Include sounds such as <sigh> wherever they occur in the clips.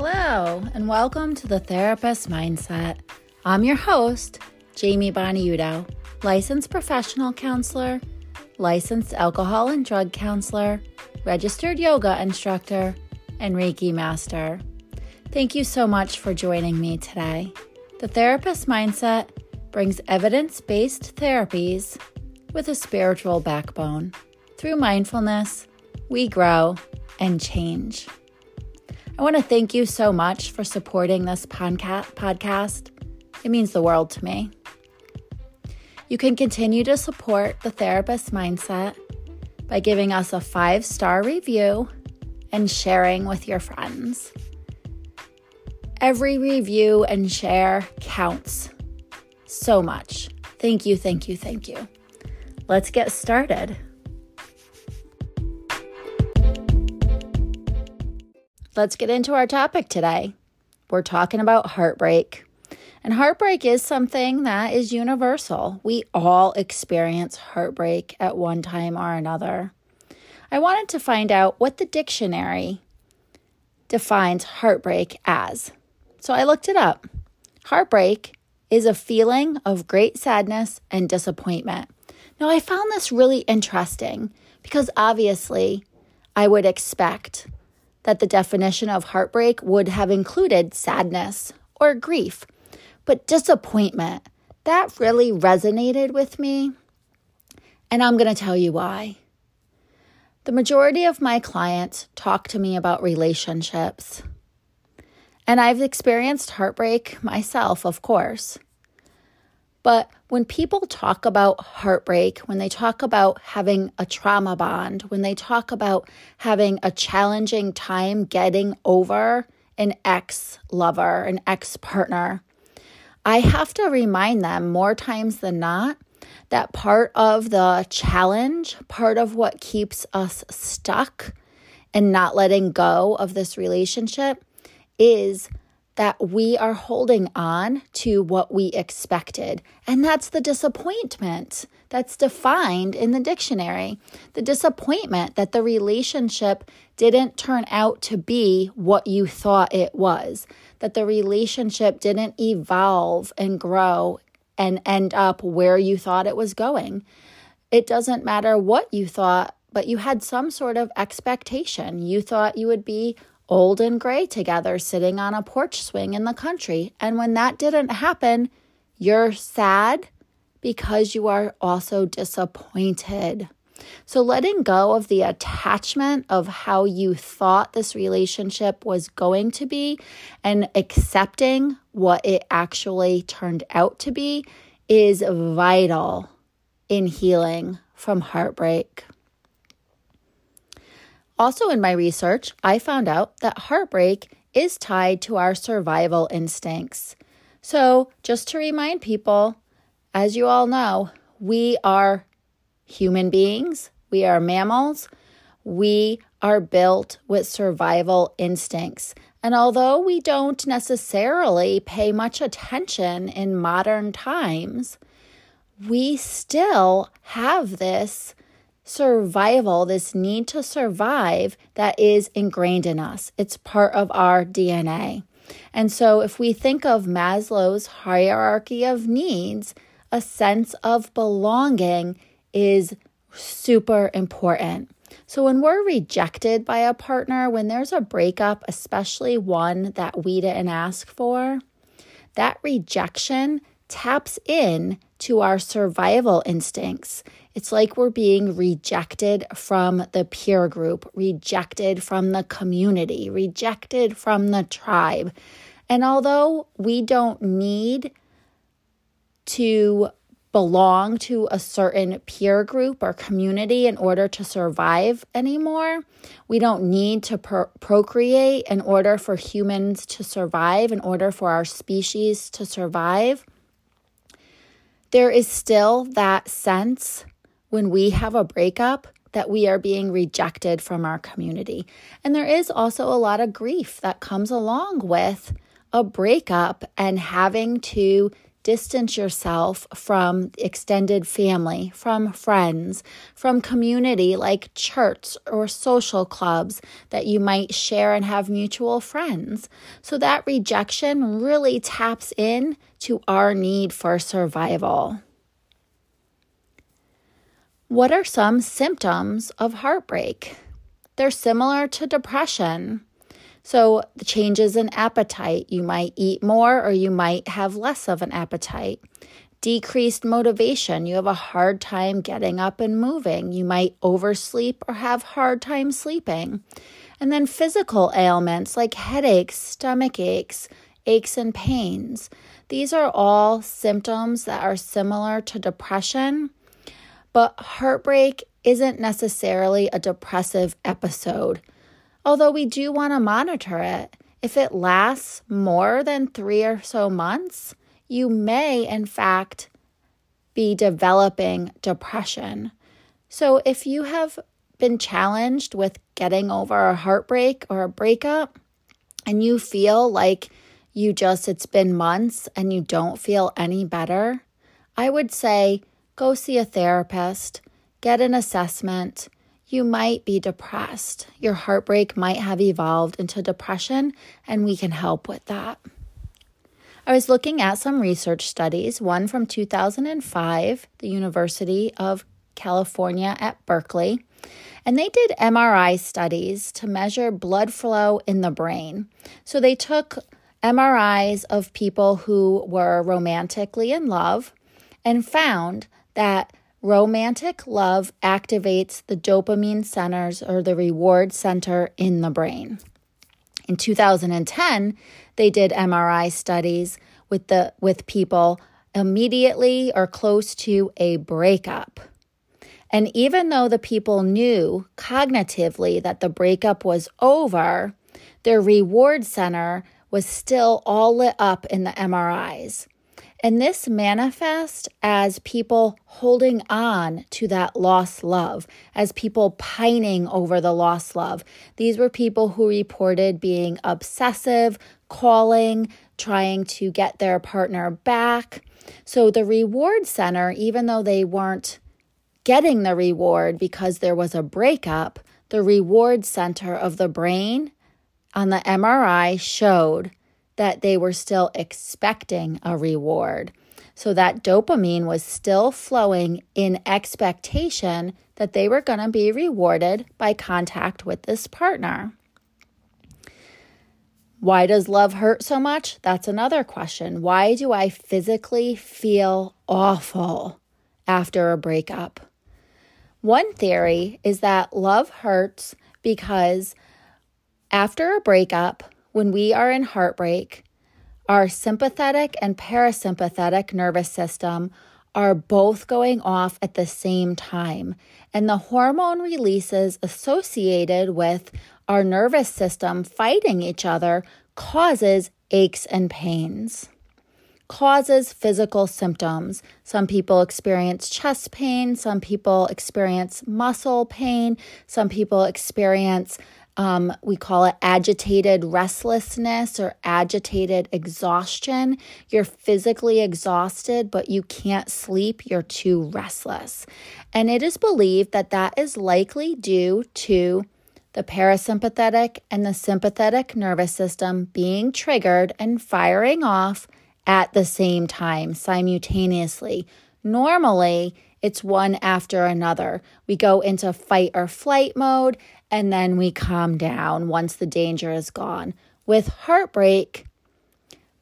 Hello, and welcome to the Therapist Mindset. I'm your host, Jamie Boniudo, licensed professional counselor, licensed alcohol and drug counselor, registered yoga instructor, and Reiki master. Thank you so much for joining me today. The Therapist Mindset brings evidence based therapies with a spiritual backbone. Through mindfulness, we grow and change. I want to thank you so much for supporting this podcast. It means the world to me. You can continue to support the therapist mindset by giving us a five star review and sharing with your friends. Every review and share counts so much. Thank you, thank you, thank you. Let's get started. Let's get into our topic today. We're talking about heartbreak. And heartbreak is something that is universal. We all experience heartbreak at one time or another. I wanted to find out what the dictionary defines heartbreak as. So I looked it up. Heartbreak is a feeling of great sadness and disappointment. Now, I found this really interesting because obviously I would expect that the definition of heartbreak would have included sadness or grief. But disappointment, that really resonated with me. And I'm going to tell you why. The majority of my clients talk to me about relationships. And I've experienced heartbreak myself, of course. But when people talk about heartbreak, when they talk about having a trauma bond, when they talk about having a challenging time getting over an ex lover, an ex partner, I have to remind them more times than not that part of the challenge, part of what keeps us stuck and not letting go of this relationship is that we are holding on to what we expected. And that's the disappointment that's defined in the dictionary. The disappointment that the relationship didn't turn out to be what you thought it was, that the relationship didn't evolve and grow and end up where you thought it was going. It doesn't matter what you thought, but you had some sort of expectation. You thought you would be old and gray together sitting on a porch swing in the country. And when that didn't happen, you're sad because you are also disappointed. So, letting go of the attachment of how you thought this relationship was going to be and accepting what it actually turned out to be is vital in healing from heartbreak. Also, in my research, I found out that heartbreak is tied to our survival instincts. So, just to remind people, as you all know, we are human beings, we are mammals, we are built with survival instincts. And although we don't necessarily pay much attention in modern times, we still have this survival, this need to survive that is ingrained in us. It's part of our DNA. And so, if we think of Maslow's hierarchy of needs, a sense of belonging is super important. So, when we're rejected by a partner, when there's a breakup, especially one that we didn't ask for, that rejection taps in to our survival instincts. It's like we're being rejected from the peer group, rejected from the community, rejected from the tribe. And although we don't need to belong to a certain peer group or community in order to survive anymore. We don't need to pro- procreate in order for humans to survive, in order for our species to survive. There is still that sense when we have a breakup that we are being rejected from our community. And there is also a lot of grief that comes along with a breakup and having to distance yourself from extended family, from friends, from community like church or social clubs that you might share and have mutual friends. So that rejection really taps in to our need for survival. What are some symptoms of heartbreak? They're similar to depression. So, the changes in appetite, you might eat more or you might have less of an appetite. Decreased motivation, you have a hard time getting up and moving. You might oversleep or have hard time sleeping. And then physical ailments like headaches, stomach aches, aches and pains. These are all symptoms that are similar to depression, but heartbreak isn't necessarily a depressive episode although we do want to monitor it. If it lasts more than three or so months, you may, in fact, be developing depression. So, if you have been challenged with getting over a heartbreak or a breakup, and you feel like you just, it's been months and you don't feel any better, I would say go see a therapist, get an assessment, you might be depressed. Your heartbreak might have evolved into depression, and we can help with that. I was looking at some research studies, one from 2005, the University of California at Berkeley, and they did MRI studies to measure blood flow in the brain. So they took MRIs of people who were romantically in love and found that Romantic love activates the dopamine centers or the reward center in the brain. In 2010, they did MRI studies with the with people immediately or close to a breakup. And even though the people knew cognitively that the breakup was over, their reward center was still all lit up in the MRIs. And this manifests as people holding on to that lost love, as people pining over the lost love. These were people who reported being obsessive, calling, trying to get their partner back. So the reward center, even though they weren't getting the reward because there was a breakup, the reward center of the brain on the MRI showed that they were still expecting a reward. So that dopamine was still flowing in expectation that they were going to be rewarded by contact with this partner. Why does love hurt so much? That's another question. Why do I physically feel awful after a breakup? One theory is that love hurts because after a breakup, when we are in heartbreak, our sympathetic and parasympathetic nervous system are both going off at the same time. And the hormone releases associated with our nervous system fighting each other causes aches and pains, causes physical symptoms. Some people experience chest pain, some people experience muscle pain, some people experience um, we call it agitated restlessness or agitated exhaustion. You're physically exhausted, but you can't sleep. You're too restless. And it is believed that that is likely due to the parasympathetic and the sympathetic nervous system being triggered and firing off at the same time, simultaneously. Normally, it's one after another. We go into fight or flight mode and then we calm down once the danger is gone. With heartbreak,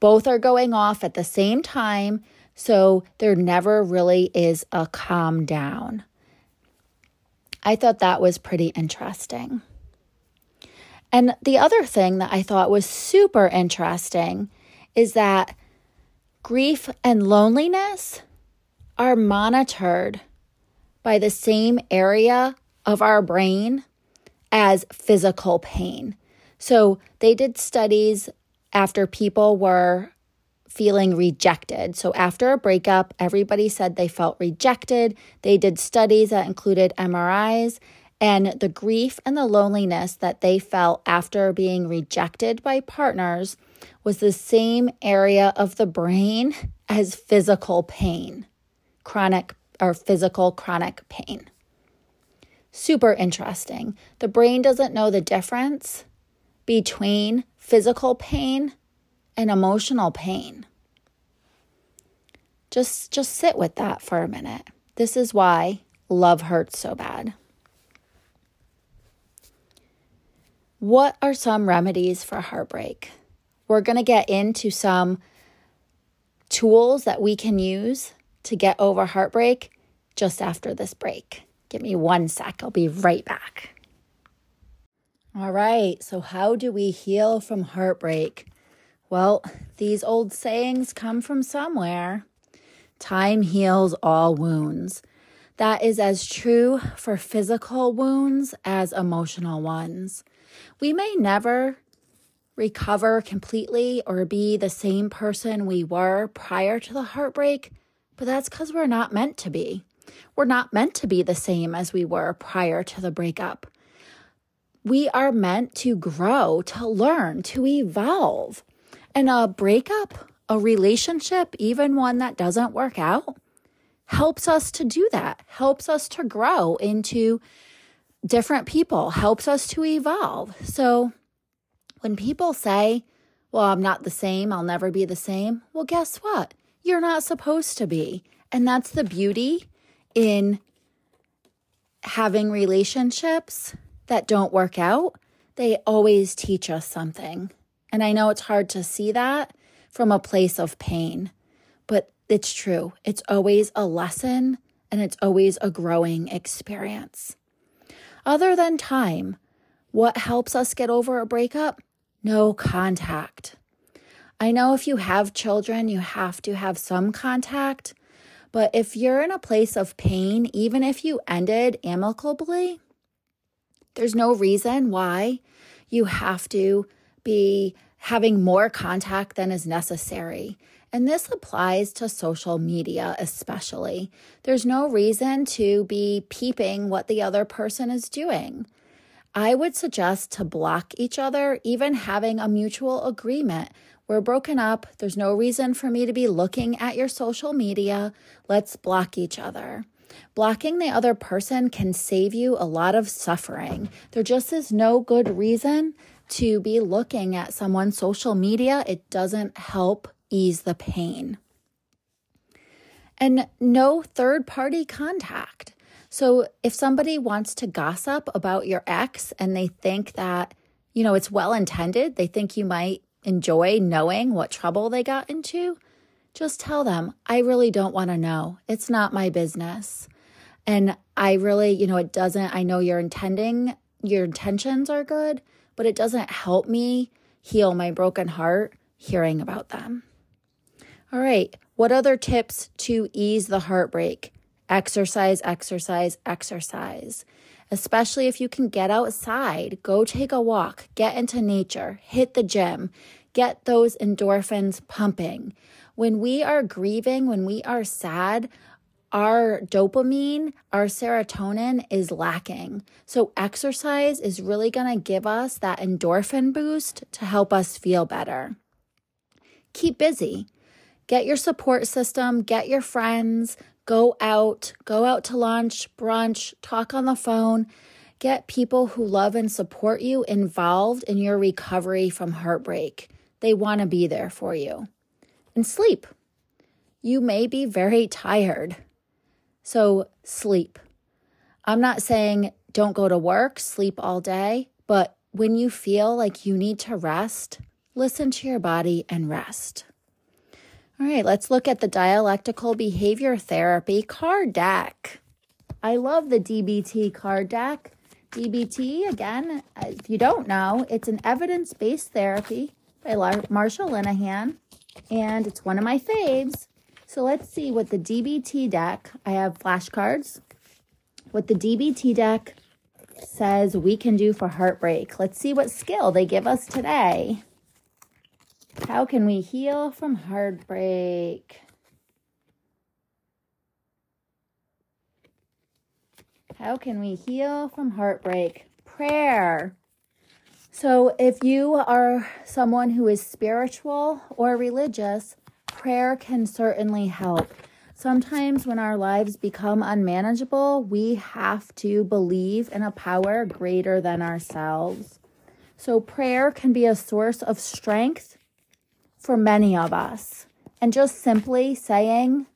both are going off at the same time, so there never really is a calm down. I thought that was pretty interesting. And the other thing that I thought was super interesting is that grief and loneliness are monitored by the same area of our brain as physical pain. So they did studies after people were feeling rejected. So after a breakup, everybody said they felt rejected. They did studies that included MRIs and the grief and the loneliness that they felt after being rejected by partners was the same area of the brain <laughs> as physical pain, chronic or physical chronic pain. Super interesting. The brain doesn't know the difference between physical pain and emotional pain. Just just sit with that for a minute. This is why love hurts so bad. What are some remedies for heartbreak? We're going to get into some tools that we can use to get over heartbreak just after this break. Give me one sec, I'll be right back. All right, so how do we heal from heartbreak? Well, these old sayings come from somewhere. Time heals all wounds. That is as true for physical wounds as emotional ones. We may never recover completely or be the same person we were prior to the heartbreak, but that's because we're not meant to be. We're not meant to be the same as we were prior to the breakup. We are meant to grow, to learn, to evolve. And a breakup, a relationship, even one that doesn't work out, helps us to do that, helps us to grow into different people, helps us to evolve. So when people say, well, I'm not the same, I'll never be the same, well, guess what? You're not supposed to be. And that's the beauty in having relationships that don't work out. They always teach us something. And I know it's hard to see that from a place of pain, but it's true. It's always a lesson and it's always a growing experience. Other than time, what helps us get over a breakup? No contact. I know if you have children, you have to have some contact, but if you're in a place of pain, even if you ended amicably, there's no reason why you have to be having more contact than is necessary. And this applies to social media, especially. There's no reason to be peeping what the other person is doing. I would suggest to block each other, even having a mutual agreement. We're broken up. There's no reason for me to be looking at your social media. Let's block each other. Blocking the other person can save you a lot of suffering. There just is no good reason to be looking at someone's social media. It doesn't help ease the pain. And no third party contact. So if somebody wants to gossip about your ex and they think that, you know, it's well intended, they think you might enjoy knowing what trouble they got into, just tell them, I really don't want to know. It's not my business. And I really, you know, it doesn't, I know you're intending, your intentions are good, but it doesn't help me heal my broken heart hearing about them. All right. What other tips to ease the heartbreak? Exercise, exercise, exercise. Especially if you can get outside, go take a walk, get into nature, hit the gym, get those endorphins pumping. When we are grieving, when we are sad, our dopamine, our serotonin is lacking. So, exercise is really going to give us that endorphin boost to help us feel better. Keep busy. Get your support system, get your friends, go out, go out to lunch, brunch, talk on the phone. Get people who love and support you involved in your recovery from heartbreak. They want to be there for you. And sleep. You may be very tired. So, sleep. I'm not saying don't go to work, sleep all day, but when you feel like you need to rest, listen to your body and rest. All right, let's look at the dialectical behavior therapy card deck. I love the DBT card deck. DBT, again, if you don't know, it's an evidence based therapy by Marsha Linehan, and it's one of my faves. So let's see what the DBT deck, I have flashcards, what the DBT deck says we can do for heartbreak. Let's see what skill they give us today. How can we heal from heartbreak? How can we heal from heartbreak? Prayer. So, if you are someone who is spiritual or religious, prayer can certainly help. Sometimes, when our lives become unmanageable, we have to believe in a power greater than ourselves. So, prayer can be a source of strength for many of us. And just simply saying,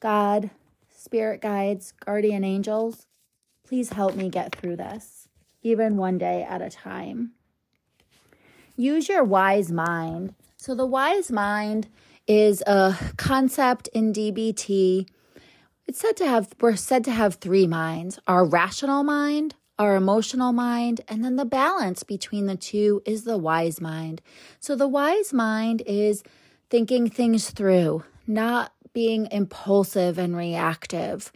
God, spirit guides, guardian angels, please help me get through this, even one day at a time. Use your wise mind. So, the wise mind is a concept in DBT. It's said to have, we're said to have three minds our rational mind, our emotional mind, and then the balance between the two is the wise mind. So, the wise mind is thinking things through, not being impulsive and reactive,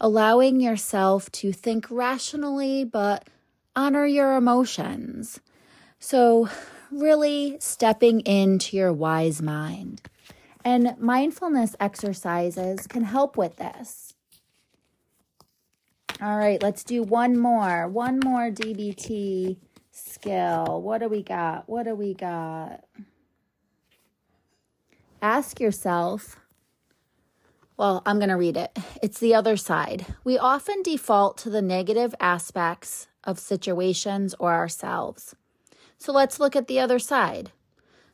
allowing yourself to think rationally, but honor your emotions. So, really stepping into your wise mind. And mindfulness exercises can help with this. All right, let's do one more. One more DBT skill. What do we got? What do we got? Ask yourself. Well, I'm going to read it. It's the other side. We often default to the negative aspects of situations or ourselves. So let's look at the other side.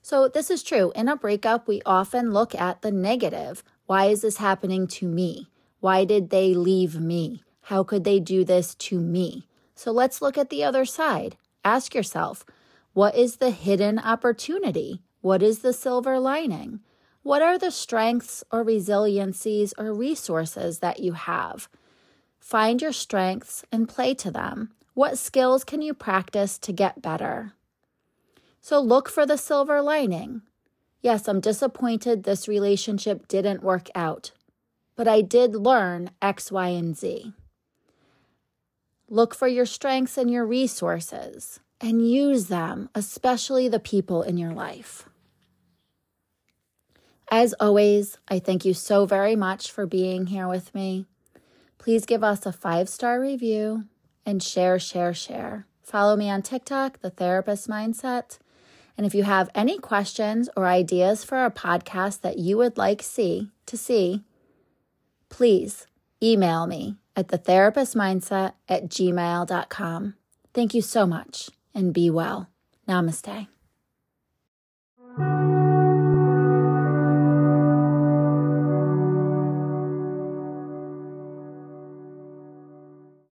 So, this is true. In a breakup, we often look at the negative. Why is this happening to me? Why did they leave me? How could they do this to me? So, let's look at the other side. Ask yourself, what is the hidden opportunity? What is the silver lining? What are the strengths or resiliencies or resources that you have? Find your strengths and play to them. What skills can you practice to get better? So look for the silver lining. Yes, I'm disappointed this relationship didn't work out, but I did learn X, Y, and Z. Look for your strengths and your resources and use them, especially the people in your life. As always, I thank you so very much for being here with me. Please give us a five star review and share, share, share. Follow me on TikTok, The Therapist Mindset and if you have any questions or ideas for a podcast that you would like see to see, please email me at thetherapistmindset at gmail.com. Thank you so much and be well. Namaste.